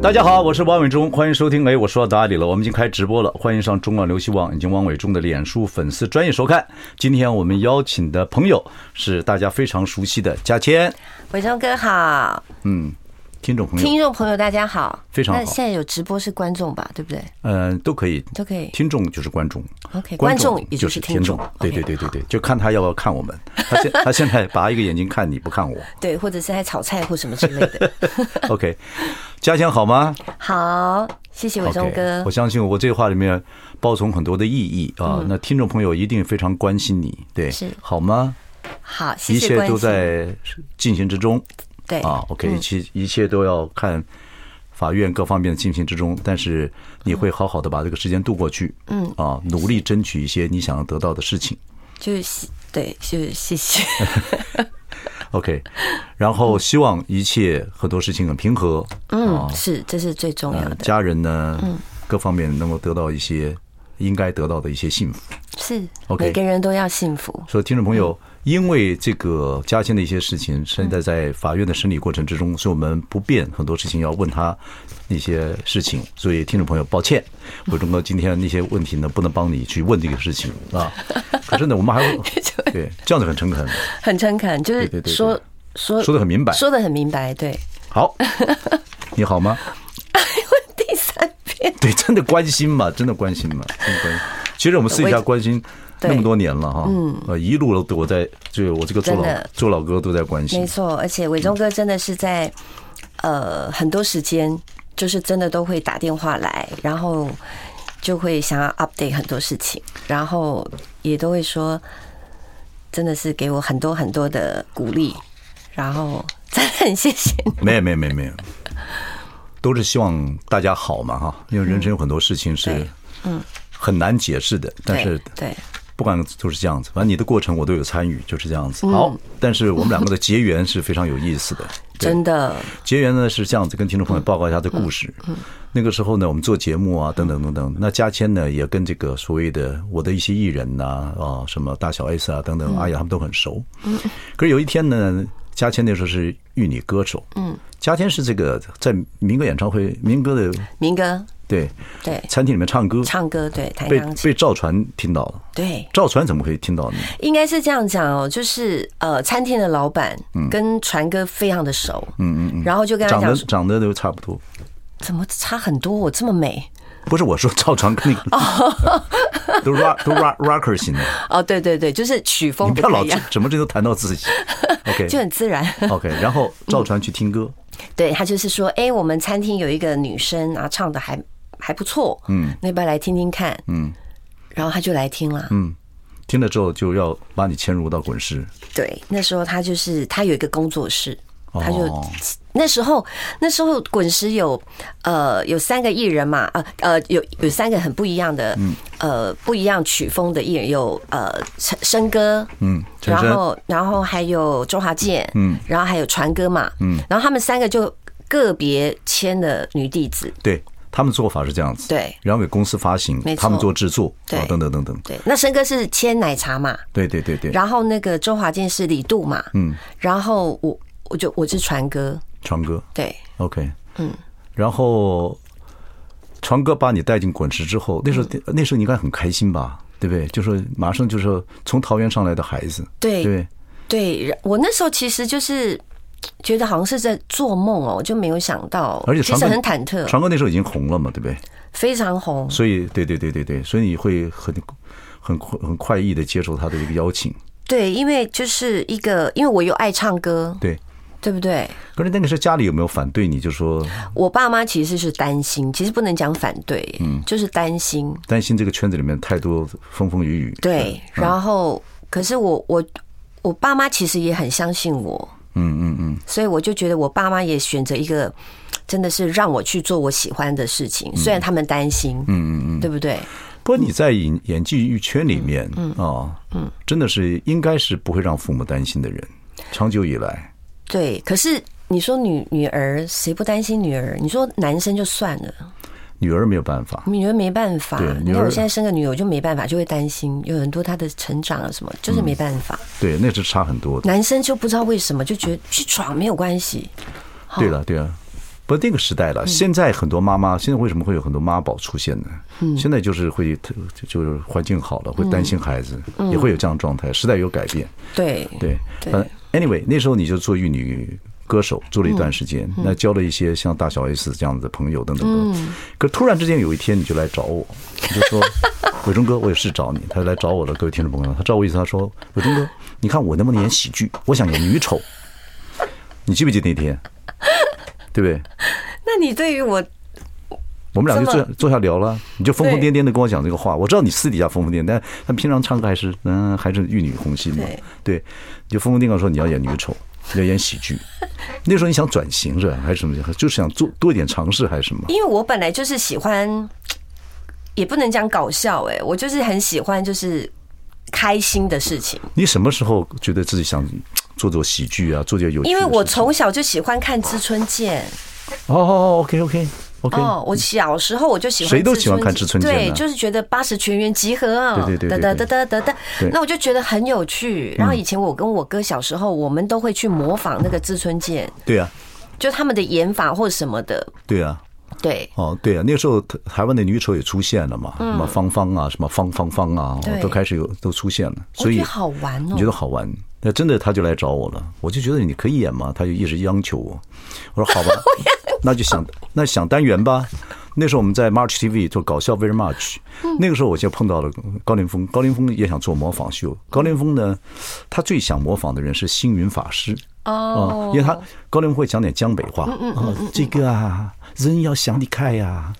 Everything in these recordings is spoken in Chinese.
大家好，我是王伟忠，欢迎收听。哎，我说到哪里了？我们已经开直播了，欢迎上中广流行网以及王伟忠的脸书粉丝专业收看。今天我们邀请的朋友是大家非常熟悉的嘉谦。伟忠哥好，嗯。听众朋友，听众朋友，大家好，非常好。那现在有直播是观众吧？对不对？嗯，都可以，都可以。听众就是观众，OK，观众也就是听众。对对对对对，就看他要不要看我们。他现 他现在拔一个眼睛看你不看我，对，或者是在炒菜或什么之类的。OK，家乡好吗？好，谢谢伟忠哥。我相信我这话里面包从很多的意义啊。那听众朋友一定非常关心你，对，是好吗？好，谢谢。一切都在进行之中。对啊，OK，一切一切都要看法院各方面的进行之中，但是你会好好的把这个时间度过去，嗯啊，努力争取一些你想要得到的事情。就是对，就是谢谢。OK，然后希望一切很多事情很平和。嗯，是，这是最重要的。家人呢，嗯，各方面能够得到一些应该得到的一些幸福。是，OK，每个人都要幸福。所以，听众朋友。因为这个嘉兴的一些事情，现在在法院的审理过程之中，所以我们不便很多事情要问他一些事情，所以听众朋友抱歉，伟忠哥今天那些问题呢，不能帮你去问这个事情啊。可是呢，我们还会对这样子很诚恳，很诚恳，就是说说说的很明白，说的很明白，对。好，你好吗？问第三遍，对，真的关心嘛，真的关心嘛，真的关心。其实我们私底下关心。那么多年了哈，嗯，呃，一路都我在，就我这个周老周老哥都在关心，没错，而且伟忠哥真的是在，呃，很多时间就是真的都会打电话来，然后就会想要 update 很多事情，然后也都会说，真的是给我很多很多的鼓励，然后真的很谢谢。你。没有没有没有没有，都是希望大家好嘛哈，因为人生有很多事情是嗯。很难解释的，但是对。不管就是这样子，反正你的过程我都有参与，就是这样子。好，但是我们两个的结缘是非常有意思的，真的。结缘呢是这样子，跟听众朋友报告一下这故事。那个时候呢，我们做节目啊，等等等等。那嘉谦呢，也跟这个所谓的我的一些艺人呐，啊，什么大小 S 啊，等等，阿雅，他们都很熟。可是有一天呢，嘉谦那时候是玉女歌手。嗯。嘉谦是这个在民歌演唱会，民歌的民歌。对对，餐厅里面唱歌，唱歌对，被被赵传听到了。对，赵传怎么可以听到呢？应该是这样讲哦，就是呃，餐厅的老板跟传哥非常的熟，嗯嗯嗯，然后就跟他讲，长得长得都差不多，怎么差很多？我这么美？不是我说赵传跟那个，都 rock 都 rock rocker 型的。哦，对对对，就是曲风不。你不要老怎么这都谈到自己，OK，就很自然。OK，然后赵传去听歌，对他就是说，哎，我们餐厅有一个女生啊，唱的还。还不错，嗯，那边来听听看，嗯，然后他就来听了，嗯，听了之后就要把你迁入到滚石，对，那时候他就是他有一个工作室，他就那时候那时候滚石有呃有三个艺人嘛，呃呃有有三个很不一样的，嗯，呃不一样曲风的艺人，有呃陈升哥，嗯，然后然后还有周华健，嗯，然后还有传哥嘛，嗯，然后他们三个就个别签了女弟子，对。他们做法是这样子，对，然后给公司发行，他们做制作，对，等等等等。对，那申哥是签奶茶嘛？对对对对。然后那个周华健是李杜嘛？嗯。然后我我就我是传哥，传哥对，OK，嗯。然后传哥把你带进滚石之后，那时候那时候你应该很开心吧？对不对？就说马上就是从桃园上来的孩子，对对对，我那时候其实就是。觉得好像是在做梦哦，就没有想到，而且其实很忐忑。传哥那时候已经红了嘛，对不对？非常红，所以对对对对对，所以你会很很很快意的接受他的一个邀请。对，因为就是一个，因为我又爱唱歌，对对不对？可是那个时候家里有没有反对你？就说我爸妈其实是担心，其实不能讲反对，嗯，就是担心，担心这个圈子里面太多风风雨雨。对，然后可是我我我爸妈其实也很相信我。嗯嗯嗯，所以我就觉得我爸妈也选择一个真的是让我去做我喜欢的事情，虽然他们担心，嗯嗯嗯，对不对？不过你在演演技圈里面，嗯啊，嗯，真的是应该是不会让父母担心的人，长久以来。对，可是你说女女儿谁不担心女儿？你说男生就算了，女儿没有办法，女儿没办法。你看我现在生个女儿，我就没办法，就会担心有很多她的成长啊什么，就是没办法。对，那是差很多的。男生就不知道为什么就觉得去闯没有关系。对了，对啊。不是那个时代了，现在很多妈妈，现在为什么会有很多妈宝出现呢？嗯现在就是会，就是环境好了，会担心孩子，也会有这样的状态。时代有改变，对对。嗯，anyway，那时候你就做玉女歌手做了一段时间，那交了一些像大小 S 这样子的朋友等等等。可突然之间有一天你就来找我，你就说 伟忠哥，我有事找你。他来找我了，各位听众朋友，他找我意思，他说伟忠哥，你看我能不能演喜剧？我想演女丑。你记不记得那天？对不对？那你对于我，我们俩就坐坐下聊了，你就疯疯癫癫的跟我讲这个话。我知道你私底下疯疯癫，但但平常唱歌还是嗯，还是玉女红心嘛。对，你就疯疯癫癫说你要演女丑，你要演喜剧。那时候你想转型是吧？还是什么？就是想做多一点尝试还是什么？因为我本来就是喜欢，也不能讲搞笑哎，我就是很喜欢就是开心的事情。你什么时候觉得自己想？做做喜剧啊，做点有。因为我从小就喜欢看《知春见》。哦哦，OK OK。哦，我小时候我就喜欢。谁都喜欢看《知春见》。对，就是觉得八十全员集合啊！对对对，哒哒哒哒哒。那我就觉得很有趣。然后以前我跟我哥小时候，我们都会去模仿那个《知春见》。对啊。就他们的演法或者什么的。对啊。对。哦，对啊，那个时候台湾的女丑也出现了嘛，什么芳芳啊，什么芳芳芳啊，都开始有都出现了。所以好玩哦。你觉得好玩？那真的他就来找我了，我就觉得你可以演吗？他就一直央求我，我说好吧，那就想那想单元吧。那时候我们在 March TV 做搞笑 Very Much，那个时候我就碰到了高凌风，高凌风也想做模仿秀。高凌风呢，他最想模仿的人是星云法师。哦，因为他高凌风会讲点江北话。啊，这个啊，人要想得开呀，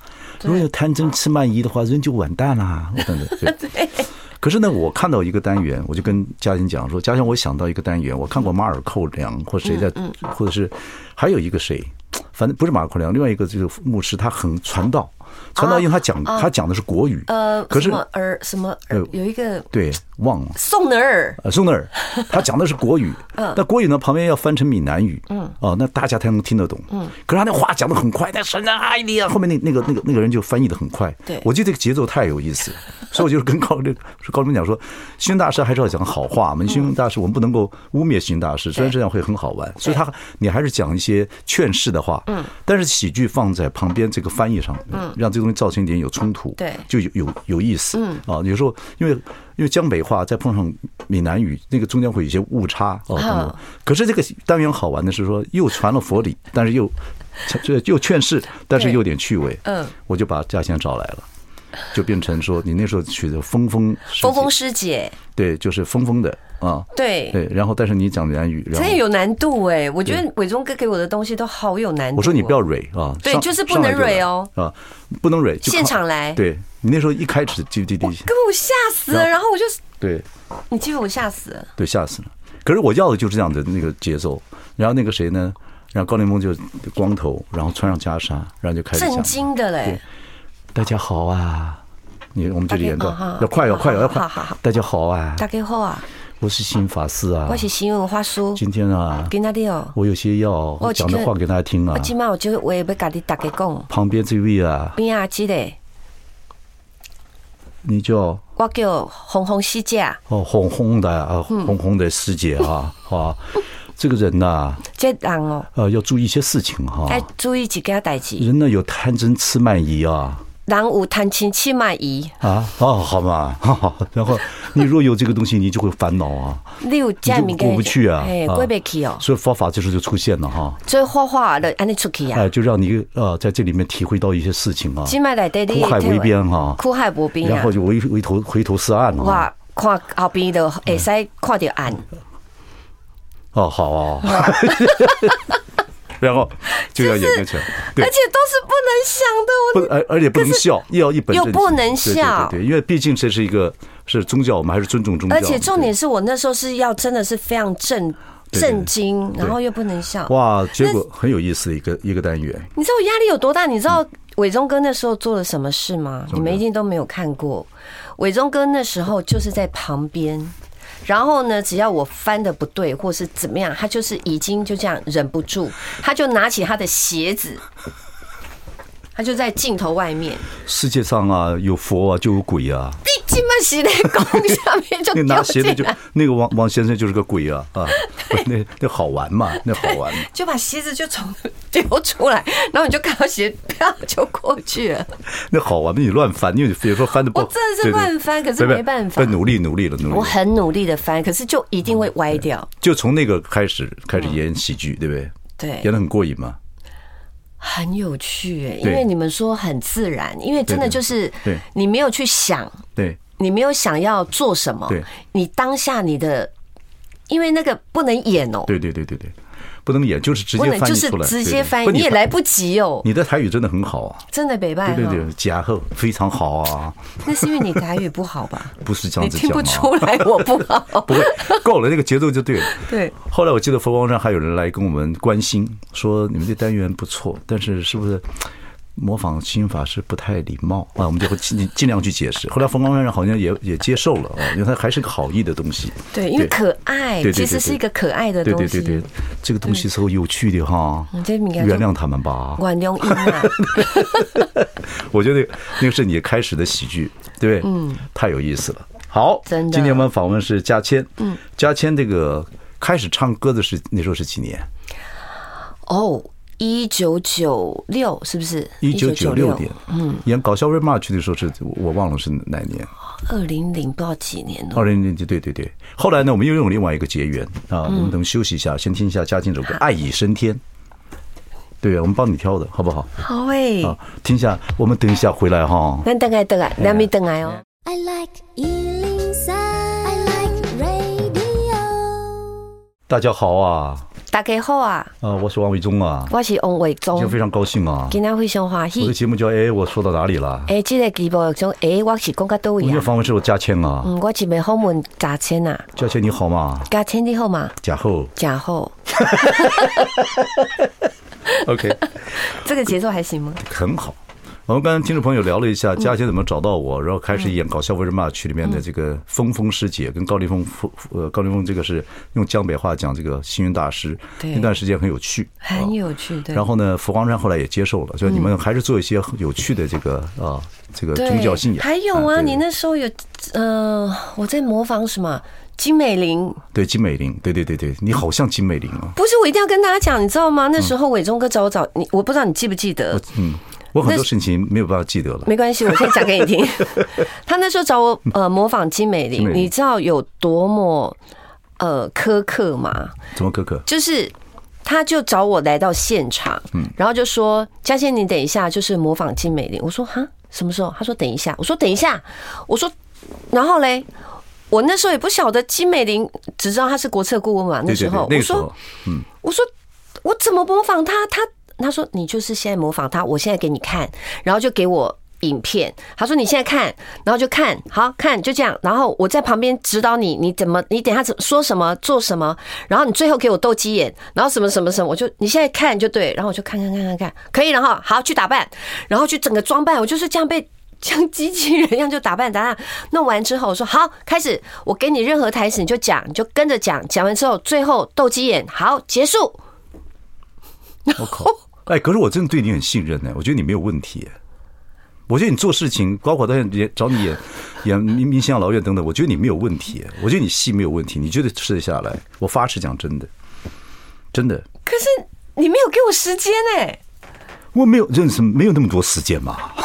如果有贪嗔痴慢疑的话，人就完蛋了。我等等，对。可是呢，我看到一个单元，我就跟嘉欣讲说：“嘉欣，我想到一个单元，我看过马尔寇良或谁在，或者是还有一个谁，反正不是马尔寇良，另外一个就是牧师，他很传道。”传道，因为他讲他讲的是国语，呃，可是儿什么儿有一个对忘了。宋能儿，呃宋德尔，他讲的是国语，那国语呢旁边要翻成闽南语，嗯，哦，那大家才能听得懂，嗯，可是他那话讲的很快，但是呢，哎呀，后面那那个那个那个人就翻译的很快，对，我觉得这个节奏太有意思，所以我就是跟高这高中讲说，星云大师还是要讲好话嘛，星云大师我们不能够污蔑星云大师，虽然这样会很好玩，所以他你还是讲一些劝世的话，嗯，但是喜剧放在旁边这个翻译上，嗯，让这个东西造成一点有冲突，对，就有有有意思，嗯。啊，有时候因为因为江北话再碰上闽南语，那个中间会有些误差哦。等可是这个单元好玩的是说，又传了佛理，但是又这又劝世，但是又有点趣味。嗯，我就把嘉欣找来了，就变成说你那时候取的峰峰峰峰师姐，对，就是峰峰的。啊，对对，然后但是你讲粤语，这有难度哎，我觉得伟忠哥给我的东西都好有难度。我说你不要蕊啊，对，就是不能蕊哦，啊，不能蕊，现场来。对你那时候一开始就就就，给我吓死了，然后我就对，你记得我吓死了，对，吓死了。可是我要的就是这样的那个节奏，然后那个谁呢？然后高凌风就光头，然后穿上袈裟，然后就开始震惊的嘞。大家好啊，你我们这里演的要快要快要快，大家好啊，大家好啊。我是新法师啊，我是新文法师。今天啊，今天的哦，我有些要讲的话给大家听啊。我今晚我就我也不跟你大家讲。旁边这位啊，边啊，记得。你叫？我叫红红师姐。哦，红红的啊，红红的师姐啊，啊，这个人呐，这人哦，呃，要注意一些事情哈。哎，注意几件代志。人呢有贪嗔痴慢疑啊。人有贪嗔痴慢疑啊，哦，好嘛，然后你若有这个东西，你就会烦恼啊，你有这样过不去啊，哎，过不去哦，所以佛法这时候就出现了哈，所以画画的安尼出去啊，哎，就让你呃在这里面体会到一些事情啊，苦海为边哈，苦海无边，然后就回回头回头是岸了，哇，看后边的会使看到岸，哦，好啊。然后就要演下去，而且都是不能想的，我不而而且不能笑，又要一本又不能笑，对对，因为毕竟这是一个是宗教，我们还是尊重宗教。而且重点是我那时候是要真的是非常震震惊，然后又不能笑。哇，结果很有意思的一个一个单元。你知道我压力有多大？你知道伟忠哥那时候做了什么事吗？你们一定都没有看过。伟忠哥那时候就是在旁边，然后呢，只要我翻的不对或是怎么样，他就是已经就这样忍不住，他就拿起他的鞋子。他就在镜头外面。世界上啊，有佛啊，就有鬼啊。你这么洗的功下面就那拿鞋子就那个王王先生就是个鬼啊啊！那那好玩嘛，那好玩。就把鞋子就从丢出来，然后你就看到鞋啪就过去了。那好玩，你乱翻，因为你比如说翻的不，我真的是乱翻，可是没办法。努力努力了，努力。我很努力的翻，可是就一定会歪掉。就从那个开始开始演喜剧，对不对？对，演的很过瘾嘛。很有趣，因为你们说很自然，因为真的就是，你没有去想，对，你没有想要做什么，对，你当下你的，因为那个不能演哦，对对对对对。不能演，就是直接翻译出来，直接翻译，你也来不及哦。你的台语真的很好啊，真的北拜，对对对，假后非常好啊。那是因为你台语不好吧？不是这样子讲，听不出来我不好。不会，够了，那个节奏就对了。对。后来我记得佛光山还有人来跟我们关心，说你们这单元不错，但是是不是？模仿新法是不太礼貌啊，我们就会尽尽量去解释。后来冯光先生好像也也接受了啊，因为他还是个好意的东西。对，因为可爱，其实是一个可爱的东西。对对对对，这个东西是有趣的哈。原谅他们吧。我觉得那个是你开始的喜剧，对？嗯，太有意思了。好，真的。今天我们访问是嘉谦。嗯，嘉谦这个开始唱歌的是那时候是几年？哦。一九九六是不是？一九九六年，嗯，演搞笑瑞玛去的时候是我忘了是哪年。二零零不知道几年了。二零零对对对。后来呢，我们又用另外一个结缘啊，我们等休息一下，先听一下嘉靖这首歌《爱已升天》。对啊，我们帮你挑的好不好？好诶。啊，听一下，我们等一下回来哈。那等来等来，两米等来哦。I like 大家好啊。大家好啊！啊，我是王伟忠啊，我是王伟忠，今天非常高兴啊，今天非常欢喜。我的节目叫哎，我说到哪里了？哎，这个节目叫哎，我是讲到都一样。今天访问是我嘉谦啊，嗯，我是没后门嘉谦呐。嘉谦你好吗？嘉谦你好吗？嘉后，假后。OK，这个节奏还行吗？很好。我们刚才听众朋友聊了一下佳姐怎么找到我，然后开始演搞笑为什么去里面的这个峰峰师姐跟高凌风，呃，高凌风这个是用江北话讲这个星云大师，那段时间很有趣，很有趣。对。然后呢，佛光山后来也接受了，就你们还是做一些有趣的这个啊，这个宗教信仰。还有啊，你那时候有呃，我在模仿什么金美玲？对，金美玲，对对对对，你好像金美玲啊。不是，我一定要跟大家讲，你知道吗？那时候伟忠哥找我找你，我不知道你记不记得？嗯。我很多事情没有办法记得了，没关系，我先讲给你听。他那时候找我呃模仿金美玲，你知道有多么呃苛刻吗？怎么苛刻？就是他就找我来到现场，嗯，然后就说嘉欣，你等一下，就是模仿金美玲。我说哈，什么时候？他说等一下。我说等一下。我说，然后嘞，我那时候也不晓得金美玲，只知道她是国策顾问嘛。那时候我说，嗯，我说我怎么模仿他？他。他说：“你就是现在模仿他，我现在给你看，然后就给我影片。他说你现在看，然后就看，好看就这样。然后我在旁边指导你，你怎么，你等下怎说什么做什么，然后你最后给我斗鸡眼，然后什么什么什么，我就你现在看就对。然后我就看看看看看，可以了哈，好去打扮，然后去整个装扮，我就是这样被像机器人一样就打扮打扮。弄完之后我说好开始，我给你任何台词你就讲，你就跟着讲，讲完之后最后斗鸡眼，好结束。我靠！”哎，可是我真的对你很信任呢，我觉得你没有问题。我觉得你做事情，包括到现在找你演演明明星养老院等等，我觉得你没有问题。我觉得你戏没有问题，你绝对吃得下来。我发誓讲真的，真的。可是你没有给我时间哎。我没有认识，没有那么多时间嘛。他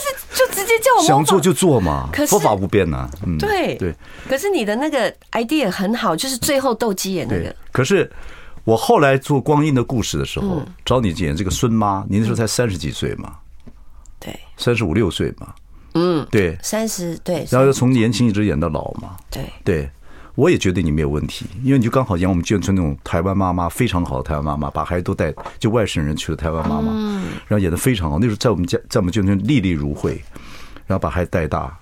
是就直接叫我想做就做嘛，佛法无边呐。嗯，对对。可是你的那个 idea 很好，就是最后斗鸡眼那个。可是。我后来做光阴的故事的时候，找你演这个孙妈，你那时候才三十几岁嘛，对，三十五六岁嘛，嗯，对，三十对，然后又从年轻一直演到老嘛，对，对，我也觉得你没有问题，因为你就刚好演我们眷村那种台湾妈妈，非常好的台湾妈妈，把孩子都带，就外省人去了台湾妈妈，然后演的非常好，那时候在我们家，在我们眷村历历如绘，然后把孩子带大，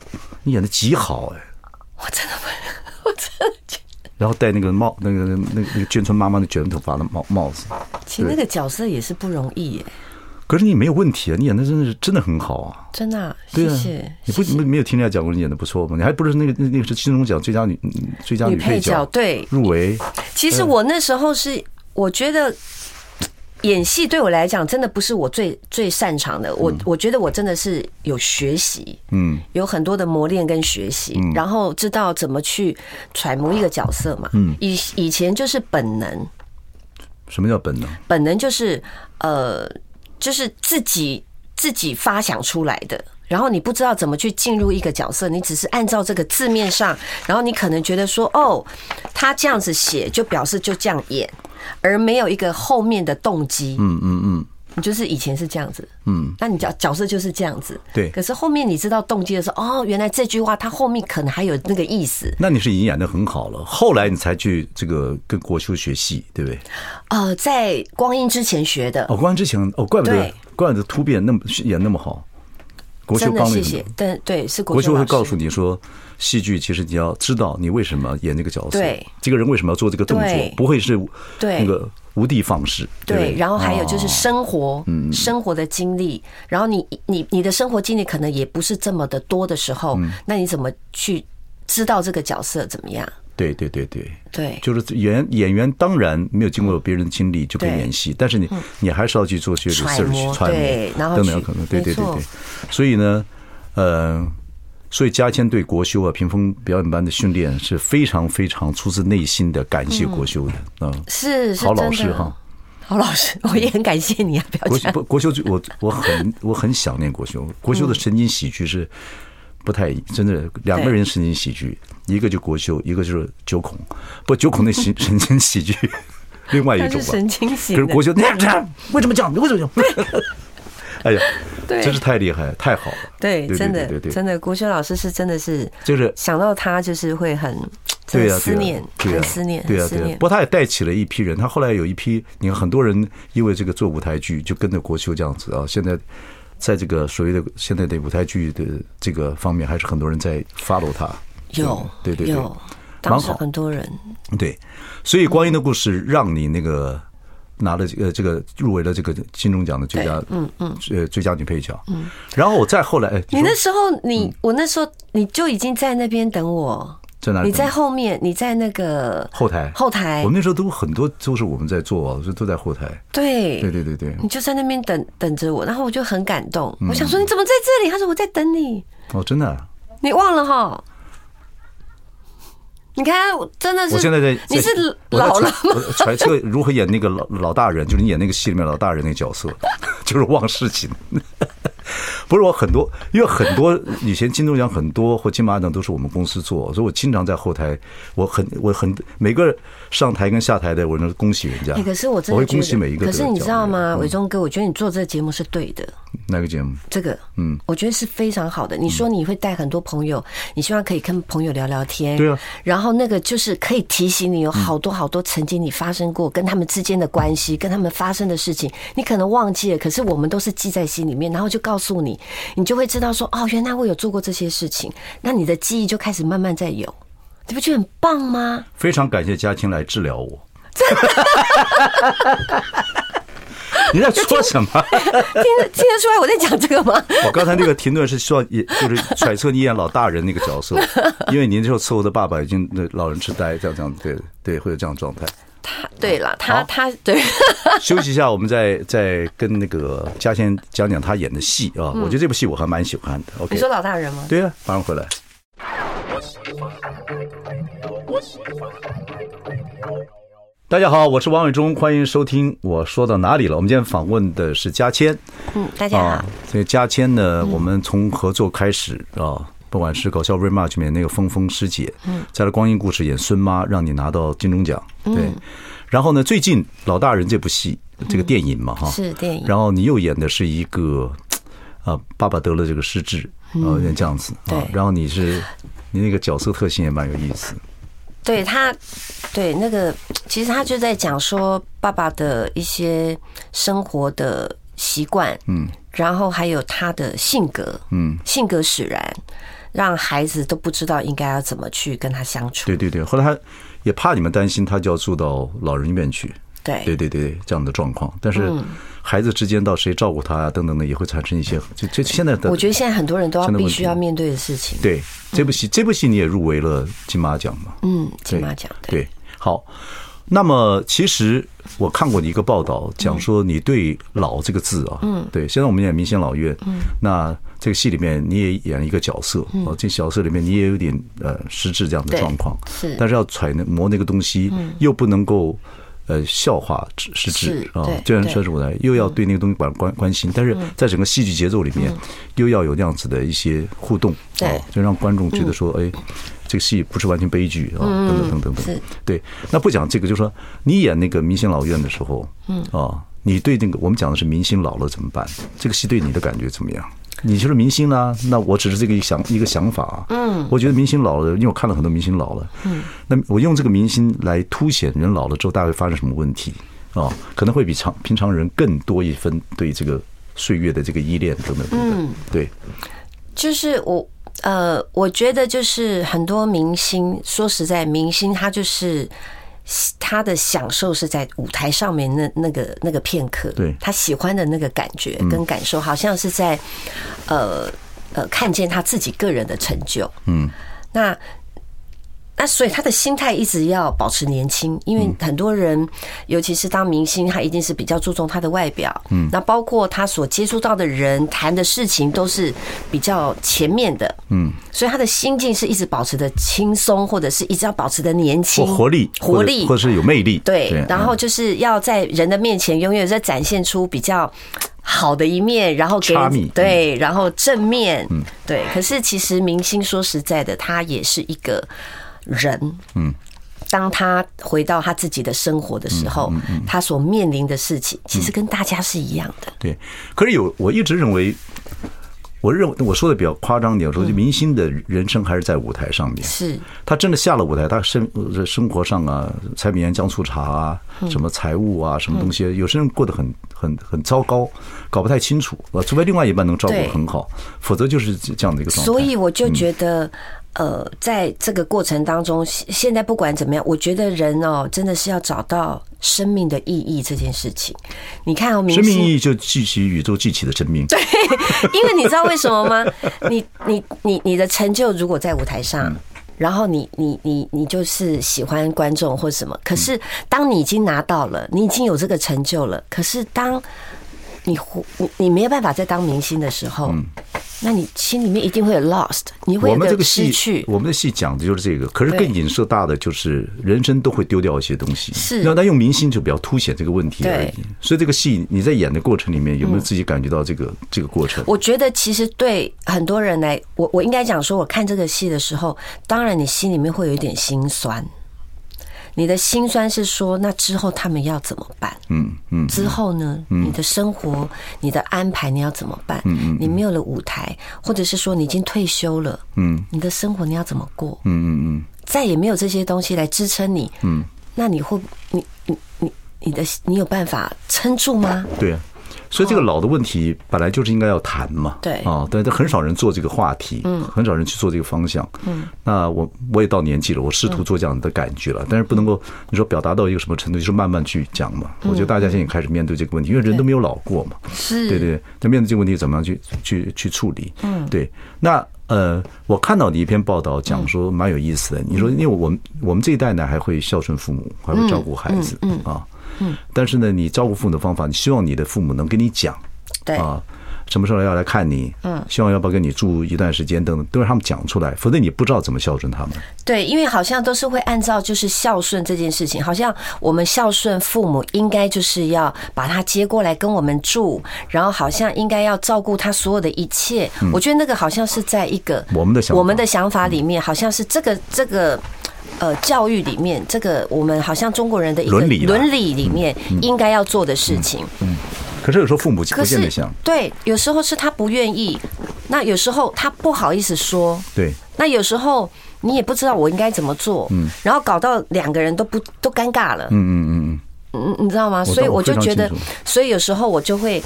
你演的极好哎，我真的不，我真的。然后戴那个帽，那个那个那个眷村妈妈的卷头发的帽帽子。其实那个角色也是不容易耶。可是你没有问题啊，你演的真的是真的很好啊！真的、谢谢。你不没没有听人家讲过你演的不错吗？你还不是那个那那个是金钟奖最佳女最佳女配角，对，入围。其实我那时候是我觉得演戏对我来讲真的不是我最最擅长的，我我觉得我真的是有学习，嗯，有很多的磨练跟学习，然后知道怎么去揣摩一个角色嘛，嗯，以以前就是本能。什么叫本能？本能就是呃。就是自己自己发想出来的，然后你不知道怎么去进入一个角色，你只是按照这个字面上，然后你可能觉得说，哦，他这样子写就表示就这样演，而没有一个后面的动机。嗯嗯嗯。你就是以前是这样子，嗯，那你角角色就是这样子，对。可是后面你知道动机的时候，哦，原来这句话他后面可能还有那个意思。那你是已经演的很好了，后来你才去这个跟国修学戏，对不对？呃，在光阴之前学的。哦，光阴之前哦，怪不得，怪不得突变那么演那么好。国修帮你，谢谢。对对，是国修会告诉你说，戏剧其实你要知道你为什么演这个角色，对，这个人为什么要做这个动作，不会是那个。无的放矢，对，然后还有就是生活，嗯，生活的经历，然后你你你的生活经历可能也不是这么的多的时候，那你怎么去知道这个角色怎么样？对对对对。对，就是演演员当然没有经过别人的经历就可以演戏，但是你你还是要去做些 research，揣摩，然后都没有可能，对对对对，所以呢，呃。所以嘉谦对国修啊，屏风表演班的训练是非常非常出自内心的感谢国修的啊，是好老师哈，好老师，我也很感谢你啊，不要国国修，我我很我很想念国修，国修的神经喜剧是不太真的，两个人神经喜剧，一个就国修，一个就是九孔，不九孔那神神经喜剧，另外一种吧，神经喜，可是国修那样，为什么讲？为什么讲？哎呀，对，真是太厉害，太好了。对，真的，真的，国修老师是真的是，就是想到他就是会很对啊，思念，很思念，对啊，对啊。不过他也带起了一批人，他后来有一批，你看很多人因为这个做舞台剧，就跟着国修这样子啊。现在在这个所谓的现在的舞台剧的这个方面，还是很多人在 follow 他。有，对对对，当时很多人。对，所以光阴的故事让你那个。拿了这个这个入围了这个金钟奖的最佳嗯嗯呃最佳女配角嗯，然后我再后来你那时候你我那时候你就已经在那边等我在哪里？你在后面你在那个后台。后台。我们那时候都很多都是我们在做就都在后台。对。对对对对。你就在那边等等着我然后我就很感动我想说你怎么在这里？他说我在等你。哦真的你忘了哈。你看，真的是，我现在在，你是老了吗？揣测如何演那个老老大人，就是你演那个戏里面老大人那个角色，就是忘事情。不是我很多，因为很多以前金钟奖很多或金马奖都是我们公司做，所以我经常在后台，我很我很每个上台跟下台的，我能恭喜人家。可是我真的我会恭喜每一个。可是你知道吗，伟忠哥，我觉得你做这个节目是对的。哪个节目？这个，嗯，我觉得是非常好的。你说你会带很多朋友，你希望可以跟朋友聊聊天，对啊。然后那个就是可以提醒你有好多好多曾经你发生过跟他们之间的关系，跟他们发生的事情，你可能忘记了，可是我们都是记在心里面，然后就告诉你。你就会知道说哦，原来我有做过这些事情，那你的记忆就开始慢慢在有，你不觉得很棒吗？非常感谢嘉青来治疗我。你在说什么？听得听得出来我在讲这个吗？我刚才那个停顿是需要也就是揣测你演老大人那个角色，因为您那时候伺候的爸爸已经那老人痴呆，这样这样对对，会有这样状态。他对了，他他对。休息一下，我们再再跟那个嘉千讲讲他演的戏啊。我觉得这部戏我还蛮喜欢的。OK，你说老大人吗？对啊，马上回来。大家好，我是王伟忠，欢迎收听。我说到哪里了？我们今天访问的是嘉谦。嗯，大家好。所以嘉谦呢，我们从合作开始啊。不管是搞笑 Very Much 里面那个峰峰师姐，嗯，在了光阴故事演孙妈，让你拿到金钟奖，对。然后呢，最近老大人这部戏，这个电影嘛，哈，是电影。然后你又演的是一个，啊，爸爸得了这个失智，啊，有点这样子，啊。然后你是，你那个角色特性也蛮有意思。对他，对那个，其实他就在讲说爸爸的一些生活的习惯，嗯，然后还有他的性格，嗯，性格使然。让孩子都不知道应该要怎么去跟他相处。对对对，后来他也怕你们担心他就要住到老人院去。对对对对，这样的状况。但是孩子之间到谁照顾他啊，等等的，也会产生一些。就就现在的，我觉得现在很多人都要必须要面对的事情。对，这部戏这部戏你也入围了金马奖嘛？嗯，金马奖对，对。好，那么其实我看过你一个报道，讲说你对“老”这个字啊，嗯，对。现在我们演明星老院，嗯，那这个戏里面你也演一个角色，哦，这角色里面你也有点呃失智这样的状况，是。但是要揣摩那个东西，又不能够。呃，笑话失智啊，虽然说是我来，又要对那个东西关关关心，但是在整个戏剧节奏里面，又要有那样子的一些互动，啊，就让观众觉得说，哎，这个戏不是完全悲剧啊，等等等等等。对，那不讲这个，就是说你演那个明星老院的时候，嗯啊，你对那个我们讲的是明星老了怎么办？这个戏对你的感觉怎么样？你就是明星呢？那我只是这个想一个想法啊。嗯，我觉得明星老了，因为我看了很多明星老了。嗯，那我用这个明星来凸显人老了之后大概会发生什么问题啊？可能会比常平常人更多一分对这个岁月的这个依恋等等等等。对，就是我呃，我觉得就是很多明星，说实在，明星他就是。他的享受是在舞台上面那那个那个片刻，对，他喜欢的那个感觉跟感受，好像是在呃呃看见他自己个人的成就，嗯，那。那所以他的心态一直要保持年轻，因为很多人，尤其是当明星，他一定是比较注重他的外表。嗯，那包括他所接触到的人谈的事情都是比较前面的。嗯，所以他的心境是一直保持的轻松，或者是一直要保持的年轻、活力、活力，或者是有魅力。对，然后就是要在人的面前永远在展现出比较好的一面，然后给对，然后正面。嗯，对。可是其实明星说实在的，他也是一个。人，嗯，当他回到他自己的生活的时候，他所面临的事情，其实跟大家是一样的。对，可是有，我一直认为，我认为我说的比较夸张一点，说明星的人生还是在舞台上面。是，他真的下了舞台，他生生活上啊，柴米盐酱醋茶啊，什么财务啊，什么东西，有些人过得很很很糟糕，搞不太清楚。除非另外一半能照顾很好，否则就是这样的一个状态。所以我就觉得。呃，在这个过程当中，现在不管怎么样，我觉得人哦，真的是要找到生命的意义这件事情。你看哦，生命意义就记起宇宙记起的生命。对，因为你知道为什么吗？你你你你的成就如果在舞台上，然后你你你你就是喜欢观众或什么，可是当你已经拿到了，你已经有这个成就了，可是当你你你没有办法再当明星的时候。那你心里面一定会有 lost，你会有失去。我们的戏讲的就是这个，可是更影射大的就是人生都会丢掉一些东西。是，那他用明星就比较凸显这个问题而已。所以这个戏你在演的过程里面有没有自己感觉到这个这个过程？我觉得其实对很多人来，我我应该讲说，我看这个戏的时候，当然你心里面会有一点心酸。你的心酸是说，那之后他们要怎么办？嗯嗯，之后呢？你的生活、你的安排，你要怎么办？嗯嗯，你没有了舞台，或者是说你已经退休了，嗯，你的生活你要怎么过？嗯嗯嗯，再也没有这些东西来支撑你，嗯，那你会，你你你你的你有办法撑住吗？对啊。所以这个老的问题本来就是应该要谈嘛，对。啊，但是很少人做这个话题，嗯，很少人去做这个方向，嗯，那我我也到年纪了，我试图做这样的感觉了，但是不能够你说表达到一个什么程度，就是慢慢去讲嘛。我觉得大家现在也开始面对这个问题，因为人都没有老过嘛，是，对对，那面对这个问题怎么样去去去处理？嗯，对。那呃，我看到你一篇报道讲说蛮有意思的，你说因为我们我们这一代呢还会孝顺父母，还会照顾孩子，嗯。啊。嗯，但是呢，你照顾父母的方法，你希望你的父母能跟你讲，对啊，什么时候要来看你，嗯，希望要不要跟你住一段时间等等，都让他们讲出来，否则你不知道怎么孝顺他们。对，因为好像都是会按照就是孝顺这件事情，好像我们孝顺父母应该就是要把他接过来跟我们住，然后好像应该要照顾他所有的一切。我觉得那个好像是在一个我们的我们的想法里面，好像是这个这个。呃，教育里面这个我们好像中国人的一个伦理伦理里面应该要做的事情。嗯，可是有时候父母不见得想。对，有时候是他不愿意，那有时候他不好意思说。对。那有时候你也不知道我应该怎么做。嗯。然后搞到两个人都不都尴尬了。嗯嗯嗯嗯。嗯，你知道吗？所以我就觉得，所以有时候我就会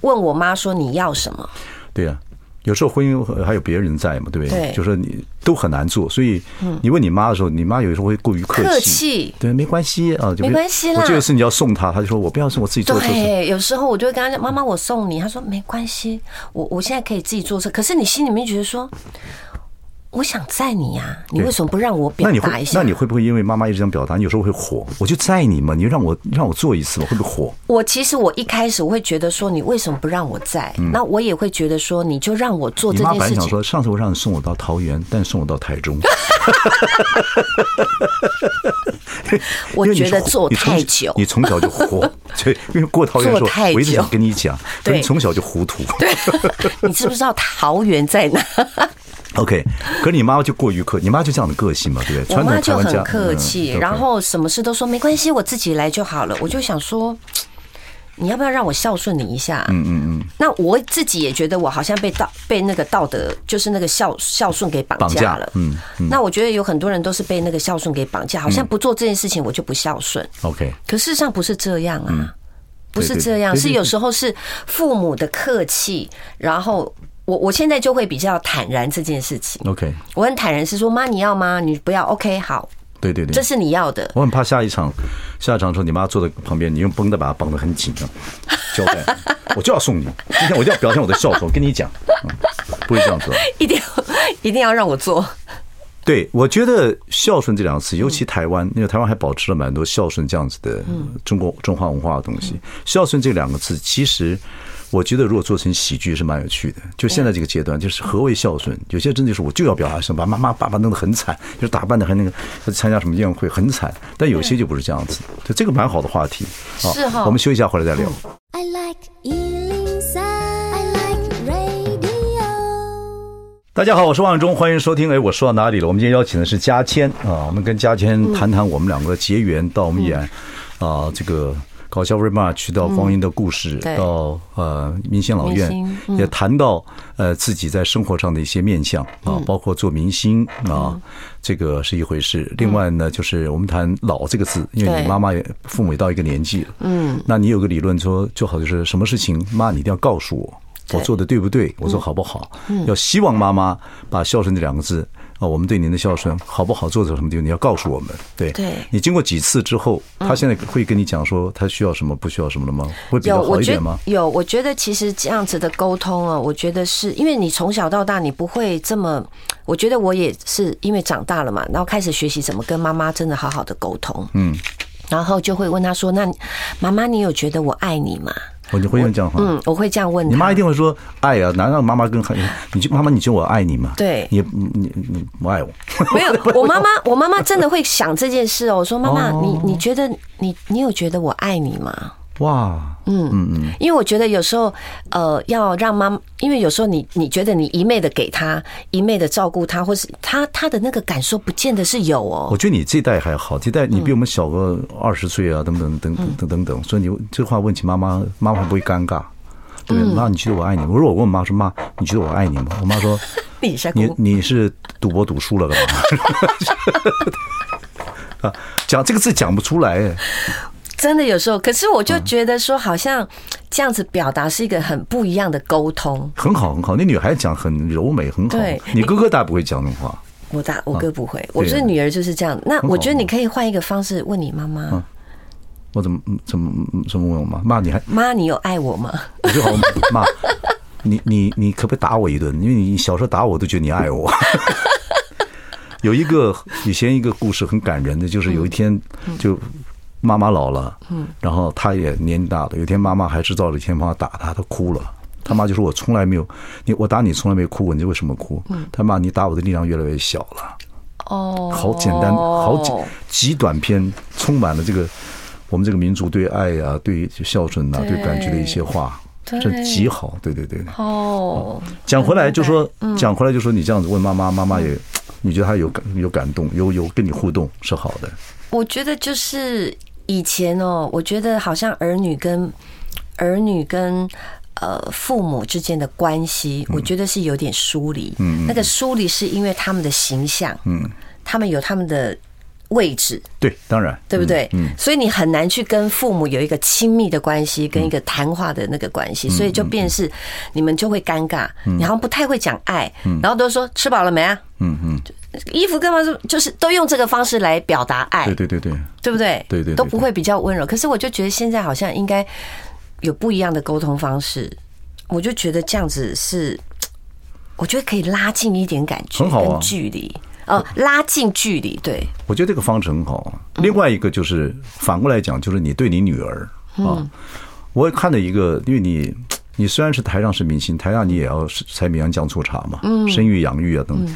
问我妈说：“你要什么？”对呀。有时候婚姻还有别人在嘛，对不对？对，就是你都很难做，所以你问你妈的时候，你妈有时候会过于客气，客气，对，没关系啊，没关系啦。我这个事你要送她，她就说我不要送，我自己坐车。对，有时候我就会跟她讲，妈妈，我送你。她说没关系，我我现在可以自己坐车。可是你心里面觉得说。我想载你呀，你为什么不让我表达一下？那你会不会因为妈妈一直想表达，你有时候会火？我就载你嘛，你让我让我坐一次，嘛会不会火？我其实我一开始我会觉得说，你为什么不让我载？那我也会觉得说，你就让我做这件事情。你妈本来想说，上次我让你送我到桃园，但送我到台中。我觉得坐太久，你从小就火，对，因为过桃园的时候，我一直想跟你讲，你从小就糊涂。对，你知不知道桃园在哪？OK，可是你妈妈就过于客气，你妈就这样的个性嘛，对不对？我妈就很客气，然后什么事都说没关系，我自己来就好了。我就想说，你要不要让我孝顺你一下？嗯嗯嗯。那我自己也觉得我好像被道被那个道德，就是那个孝孝顺给绑架了。嗯。那我觉得有很多人都是被那个孝顺给绑架，好像不做这件事情我就不孝顺。OK。可事实上不是这样啊，不是这样，是有时候是父母的客气，然后。我我现在就会比较坦然这件事情。OK，我很坦然是说，妈你要吗？你不要 OK 好。对对对，这是你要的。我很怕下一场，下一场的时候你妈坐在旁边，你用绷带把她绑得很紧啊，交代，我就要送你，今天我就要表现我的孝顺，我跟你讲，不会这样子，一定要一定要让我做。对，我觉得孝顺这两个词，尤其台湾，因为台湾还保持了蛮多孝顺这样子的中国中华文化的东西。孝顺这两个字，其实。我觉得如果做成喜剧是蛮有趣的。就现在这个阶段，就是何为孝顺？有些真的就是我就要表达什么，把妈妈爸爸弄得很惨，就是打扮的很那个，参加什么宴会很惨。但有些就不是这样子，就这个蛮好的话题。是哈。我们休息一下，回来再聊。I like 103, I like radio。大家好，我是王永忠，欢迎收听。哎，我说到哪里了？我们今天邀请的是嘉谦啊，我们跟嘉谦谈谈我们两个的结缘，到我们演啊这个。搞笑 rematch 到光阴的故事，到呃明星老院，也谈到呃自己在生活上的一些面相啊，包括做明星啊，这个是一回事。另外呢，就是我们谈老这个字，因为你妈妈也父母也到一个年纪了，嗯，那你有个理论说，最好就是什么事情，妈你一定要告诉我，我做的对不对，我做好不好，要希望妈妈把孝顺这两个字。啊，我们对您的孝顺好不好，做到什么地方，你要告诉我们。对，对你经过几次之后，他现在会跟你讲说他需要什么，不需要什么了吗？会比较好一点吗？有，有，我觉得其实这样子的沟通啊，我觉得是因为你从小到大你不会这么，我觉得我也是因为长大了嘛，然后开始学习怎么跟妈妈真的好好的沟通。嗯，然后就会问他说：“那妈妈，你有觉得我爱你吗？”我，你会用这样话？嗯，我会这样问你。你妈一定会说爱啊？难道妈妈跟？你就妈妈，你觉得我爱你吗？对，你你你不爱我？没有，我妈妈，我妈妈真的会想这件事哦。我说妈妈，你你觉得你你有觉得我爱你吗？哇，嗯嗯嗯，因为我觉得有时候，呃，要让妈，因为有时候你你觉得你一昧的给他，一昧的照顾他，或是他他的那个感受，不见得是有哦。我觉得你这代还好，这代你比我们小个二十岁啊，等等等等等等等，所以你这话问起妈妈，妈妈会不会尴尬？对，妈，你觉得我爱你吗？我说我问我妈说妈，你觉得我爱你吗？我妈说 你你是赌博赌输了干嘛？啊，讲这个字讲不出来。真的有时候，可是我就觉得说，好像这样子表达是一个很不一样的沟通。很好，很好。那女孩子讲很柔美，很好。对，你哥哥大不会讲那种话。我大我哥不会，我觉得女儿就是这样。那我觉得你可以换一个方式问你妈妈。我怎么怎么怎么问我妈？妈，你还妈，你有爱我吗？我就好妈，你你你可不可以打我一顿？因为你小时候打我，都觉得你爱我。有一个以前一个故事很感人的，就是有一天就。妈妈老了，嗯，然后他也年纪大了。有一天，妈妈还制造了一天方法打他，他哭了。他妈就说：“我从来没有你，我打你从来没哭过，你为什么哭？”他妈你打我的力量越来越小了。哦，好简单，好简极短篇，充满了这个我们这个民族对爱啊、对孝顺啊、对感觉的一些话，这极好。对对对。哦，讲回来就说，讲回来就说，你这样子问妈妈，妈妈也你觉得她有感有感动，有有跟你互动是好的。我觉得就是。以前哦，我觉得好像儿女跟儿女跟呃父母之间的关系，我觉得是有点疏离。嗯，那个疏离是因为他们的形象，嗯，他们有他们的位置，对，当然，对不对？嗯，所以你很难去跟父母有一个亲密的关系，跟一个谈话的那个关系，所以就变是你们就会尴尬，你好像不太会讲爱，然后都说吃饱了没啊？嗯嗯，衣服干嘛？就就是都用这个方式来表达爱，对对对对，对不对？对对，都不会比较温柔。可是我就觉得现在好像应该有不一样的沟通方式，我就觉得这样子是，我觉得可以拉近一点感觉，很好啊，跟距离。哦，拉近距离，对，我觉得这个方式很好。另外一个就是反过来讲，就是你对你女儿啊，我也看了一个，因为你你虽然是台上是明星，台下你也要柴米油盐酱醋茶嘛，生育养育啊等等。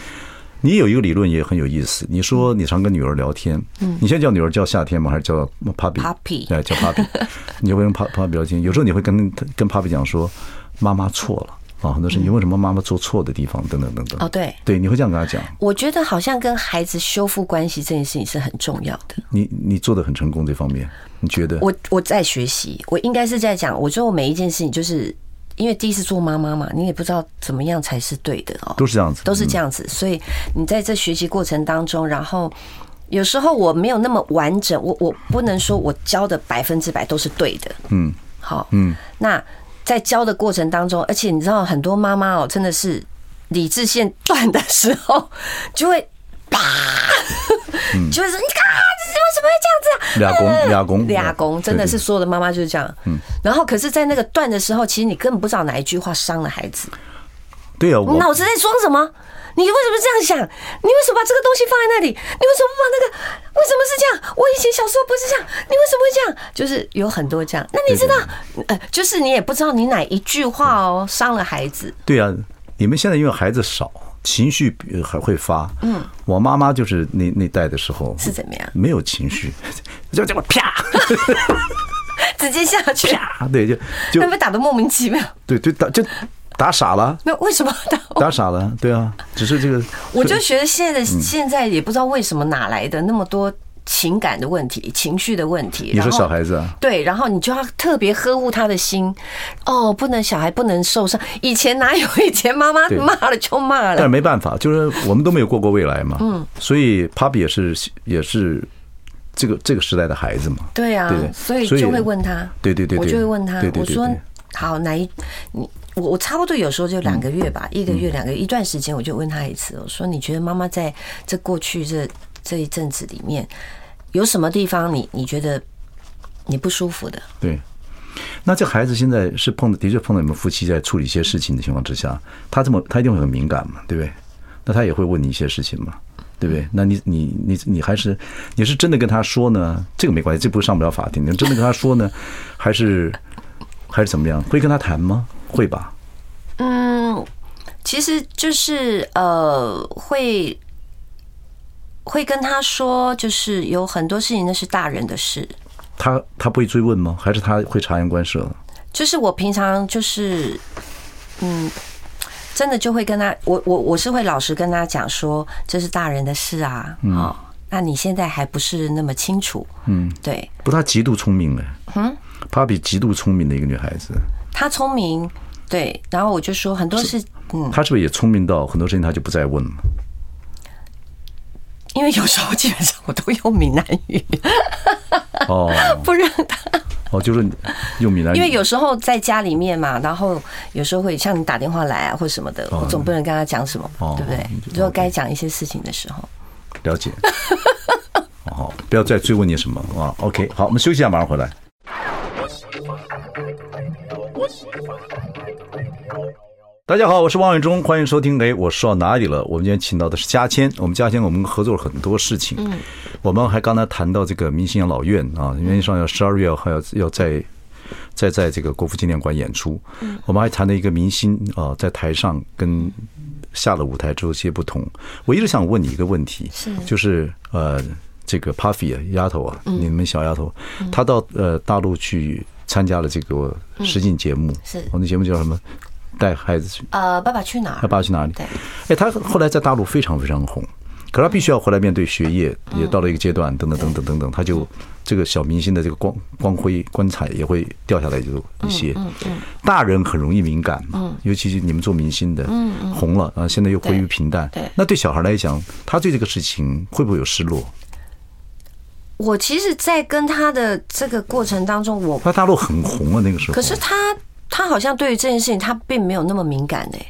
你有一个理论也很有意思，你说你常跟女儿聊天，你现在叫女儿叫夏天吗？还是叫 Papi？Papi，对，叫 Papi。你会用 Papi 聊天，有时候你会跟跟 Puppy 讲说，妈妈错了。啊，很多事情为什么妈妈做错的地方，等等等等。哦，对，对，你会这样跟他讲。我觉得好像跟孩子修复关系这件事情是很重要的。你你做的很成功这方面，你觉得？我我在学习，我应该是在讲，我说我每一件事情，就是因为第一次做妈妈嘛，你也不知道怎么样才是对的哦。都是这样子，都是这样子。所以你在这学习过程当中，然后有时候我没有那么完整，我我不能说我教的百分之百都是对的。嗯，好，嗯，那。在教的过程当中，而且你知道很多妈妈哦，真的是理智线断的时候，就会啪，就会说：“你看，这为什么会这样子啊？”俩公俩公俩公，真的是所有的妈妈就是这样。嗯，然后可是，在那个断的时候，其实你根本不知道哪一句话伤了孩子。对啊，我脑子在装什么？你为什么这样想？你为什么把这个东西放在那里？你为什么不把那个？为什么是这样？我以前小时候不是这样，你为什么会这样？就是有很多这样。那你知道，呃，就是你也不知道你哪一句话哦伤了孩子。对啊，你们现在因为孩子少，情绪还会发。嗯，我妈妈就是那那代的时候是怎么样？没有情绪，就这么啪，直接下去啪，对，就就被打得莫名其妙。对对打就。打傻了？那为什么打？打傻了？对啊，只是这个。我就觉得现在的现在也不知道为什么哪来的那么多情感的问题、情绪的问题。你说小孩子啊？对，然后你就要特别呵护他的心。哦，不能小孩不能受伤。以前哪有？以前妈妈骂了就骂了。但是没办法，就是我们都没有过过未来嘛。嗯。所以 Papi 也是也是这个这个时代的孩子嘛。对啊。对。所以就会问他。对对对。我就会问他。我说好，哪一你？我我差不多有时候就两个月吧，一个月两个月一段时间，我就问他一次，我说你觉得妈妈在这过去这这一阵子里面有什么地方你你觉得你不舒服的？对，那这孩子现在是碰的，的确碰到你们夫妻在处理一些事情的情况之下，他这么他一定会很敏感嘛，对不对？那他也会问你一些事情嘛，对不对？那你你你你还是你是真的跟他说呢？这个没关系，这不是上不了法庭。你真的跟他说呢，还是还是怎么样？会跟他谈吗？会吧，嗯，其实就是呃，会会跟他说，就是有很多事情那是大人的事。他他不会追问吗？还是他会察言观色？就是我平常就是，嗯，真的就会跟他，我我我是会老实跟他讲说，这是大人的事啊，哦，那你现在还不是那么清楚，嗯，对。不，他极度聪明哎，嗯，Papi 极度聪明的一个女孩子。她聪明，对，然后我就说很多事，嗯，她是不是也聪明到很多事情她就不再问了？因为有时候基本上我都用闽南语，哦，不让他，哦，就是用闽南语，因为有时候在家里面嘛，然后有时候会像你打电话来啊或什么的，我总不能跟他讲什么，对不对？如果该讲一些事情的时候，了解，好，不要再追问你什么。啊？OK，好，我们休息一下，马上回来。大家好，我是王伟忠，欢迎收听。哎，我说到哪里了？我们今天请到的是嘉谦，我们嘉谦，我们合作了很多事情。嗯，我们还刚才谈到这个明星养老院啊，原因上要十二月还要要在在在这个国父纪念馆演出。嗯，我们还谈了一个明星啊，在台上跟下了舞台之后些不同。我一直想问你一个问题，是就是呃，这个啊，丫头啊，你们小丫头，她到呃大陆去参加了这个实景节目，是我们的节目叫什么？带孩子去，呃，爸爸去哪儿？他爸爸去哪里？对，哎，他后来在大陆非常非常红，可是他必须要回来面对学业，也到了一个阶段，等等等等等等，他就这个小明星的这个光光辉光彩也会掉下来，就一些。嗯嗯，大人很容易敏感嘛，尤其是你们做明星的，嗯嗯，红了啊，现在又归于平淡。对，那对小孩来讲，他对这个事情会不会有失落？我其实，在跟他的这个过程当中，我他大陆很红啊，那个时候。可是他他好像对于这件事情，他并没有那么敏感哎。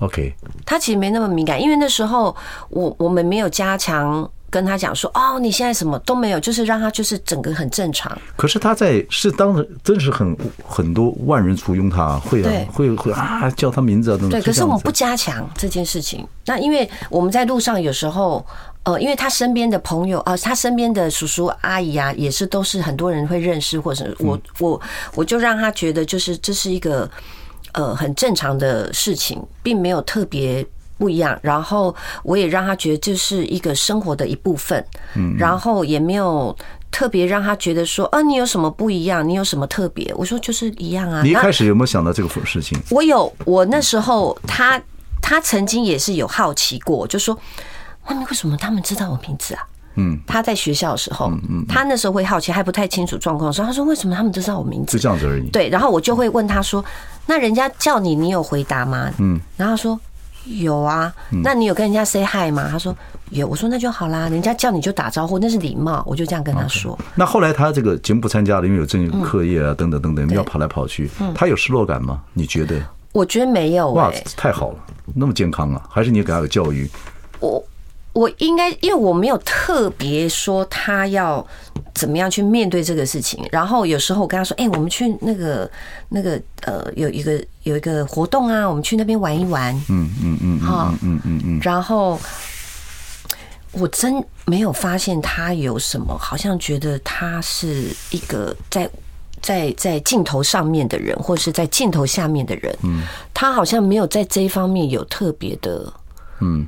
OK，他其实没那么敏感，因为那时候我我们没有加强。跟他讲说哦，你现在什么都没有，就是让他就是整个很正常。可是他在是当时真是很很多万人簇拥他，会啊会会啊叫他名字啊等等。对，可是我们不加强这件事情。那因为我们在路上有时候呃，因为他身边的朋友啊，他身边的叔叔阿姨啊，也是都是很多人会认识，或者我我我就让他觉得就是这是一个呃很正常的事情，并没有特别。不一样，然后我也让他觉得这是一个生活的一部分，嗯，然后也没有特别让他觉得说，啊，你有什么不一样？你有什么特别？我说就是一样啊。你一开始有没有想到这个事情？我有，我那时候他他曾经也是有好奇过，就说，那为什么他们知道我名字啊？嗯，他在学校的时候，嗯嗯，他那时候会好奇，还不太清楚状况的时候，他说为什么他们知道我名字？就这样子而已。对，然后我就会问他说，那人家叫你，你有回答吗？嗯，然后他说。有啊，那你有跟人家 say hi 吗？他说有，我说那就好啦，人家叫你就打招呼，那是礼貌，我就这样跟他说。Okay. 那后来他这个节目不参加了，因为有正课业啊，等等等等，要跑来跑去，他有失落感吗？你觉得？我觉得没有。哇，太好了，那么健康啊？还是你给他个教育？我。我应该，因为我没有特别说他要怎么样去面对这个事情。然后有时候我跟他说：“哎，我们去那个那个呃，有一个有一个活动啊，我们去那边玩一玩。”嗯嗯嗯，好，嗯嗯嗯。然后我真没有发现他有什么，好像觉得他是一个在在在镜头上面的人，或者是在镜头下面的人。嗯，他好像没有在这一方面有特别的，嗯。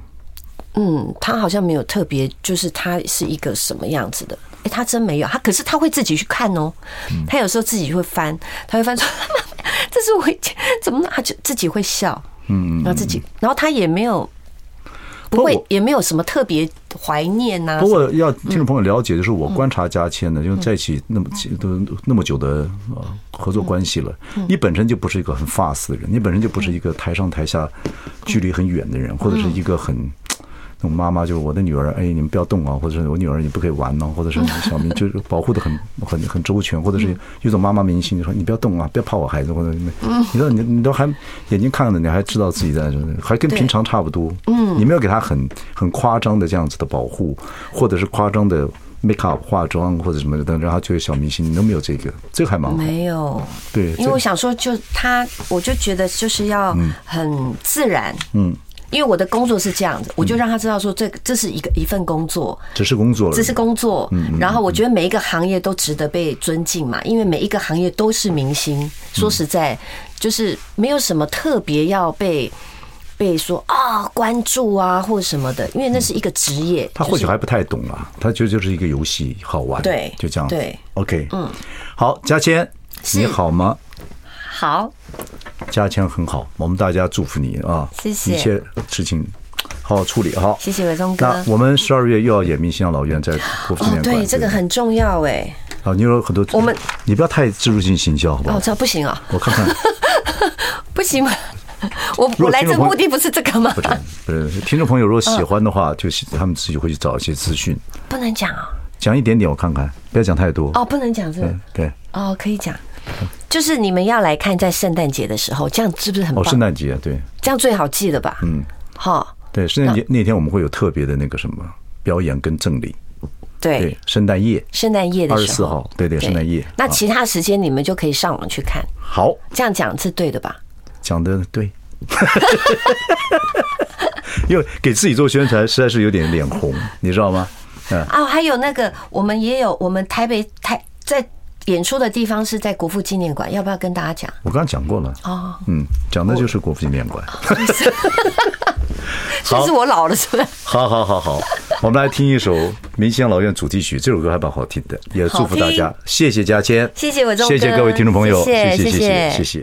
嗯，他好像没有特别，就是他是一个什么样子的？哎，他真没有，他可是他会自己去看哦。他有时候自己会翻，他会翻说：“ 这是我以前怎么？”他就自己会笑，嗯，然后自己，然后他也没有不会，也没有什么特别怀念呐。不过要听众朋友了解，就是我观察佳倩呢，因为在一起那么都那么久的合作关系了，你本身就不是一个很 fast 的人，你本身就不是一个台上台下距离很远的人，或者是一个很。我妈妈就是我的女儿，哎，你们不要动啊，或者是我女儿你不可以玩哦，或者是 小明就是保护的很很很周全，或者是有种妈妈明星就说你不要动啊，不要怕我孩子，或者你你说你你都还眼睛看着，你还知道自己在，还跟平常差不多，嗯，你没有给他很很夸张的这样子的保护，或者是夸张的 make up 化妆或者什么的，等让他作为小明星，你都没有这个，这个还蛮好，没有，对，因为我想说，就他，我就觉得就是要很自然，嗯。因为我的工作是这样子，我就让他知道说，这这是一个一份工作，只是工作了，只是工作。然后我觉得每一个行业都值得被尊敬嘛，因为每一个行业都是明星。说实在，就是没有什么特别要被被说啊关注啊或什么的，因为那是一个职业。他或许还不太懂啊，他觉得就是一个游戏，好玩。对，就这样。对，OK，嗯，好，嘉千，你好吗？好。嘉千很好，我们大家祝福你啊！谢谢，一切事情好好处理哈。谢谢伟忠哥。那我们十二月又要演明星养老院，在国父纪念馆。对，这个很重要哎。啊，你有很多，我们你不要太自入性行销，好不好？哦，这不行啊！我看看，不行吗？我我来这目的不是这个吗？不是，不是。听众朋友如果喜欢的话，就他们自己会去找一些资讯。不能讲啊？讲一点点，我看看，不要讲太多。哦，不能讲这个。对。哦，可以讲。就是你们要来看，在圣诞节的时候，这样是不是很棒？哦，圣诞节对，这样最好记了吧？嗯，好，对，圣诞节那天我们会有特别的那个什么表演跟赠礼，对，圣诞夜，圣诞夜的时候，二十四号，对对，圣诞夜。那其他时间你们就可以上网去看。好，这样讲是对的吧？讲的对，因为给自己做宣传，实在是有点脸红，你知道吗？嗯，啊，还有那个，我们也有，我们台北台在。演出的地方是在国父纪念馆，要不要跟大家讲？我刚刚讲过了。哦，嗯，讲的就是国父纪念馆。其实 我老了，是不是？好好好好，我们来听一首《明星养老院》主题曲，这首歌还蛮好听的，也祝福大家。谢谢嘉谦，谢谢我，谢谢各位听众朋友，谢谢谢谢谢谢。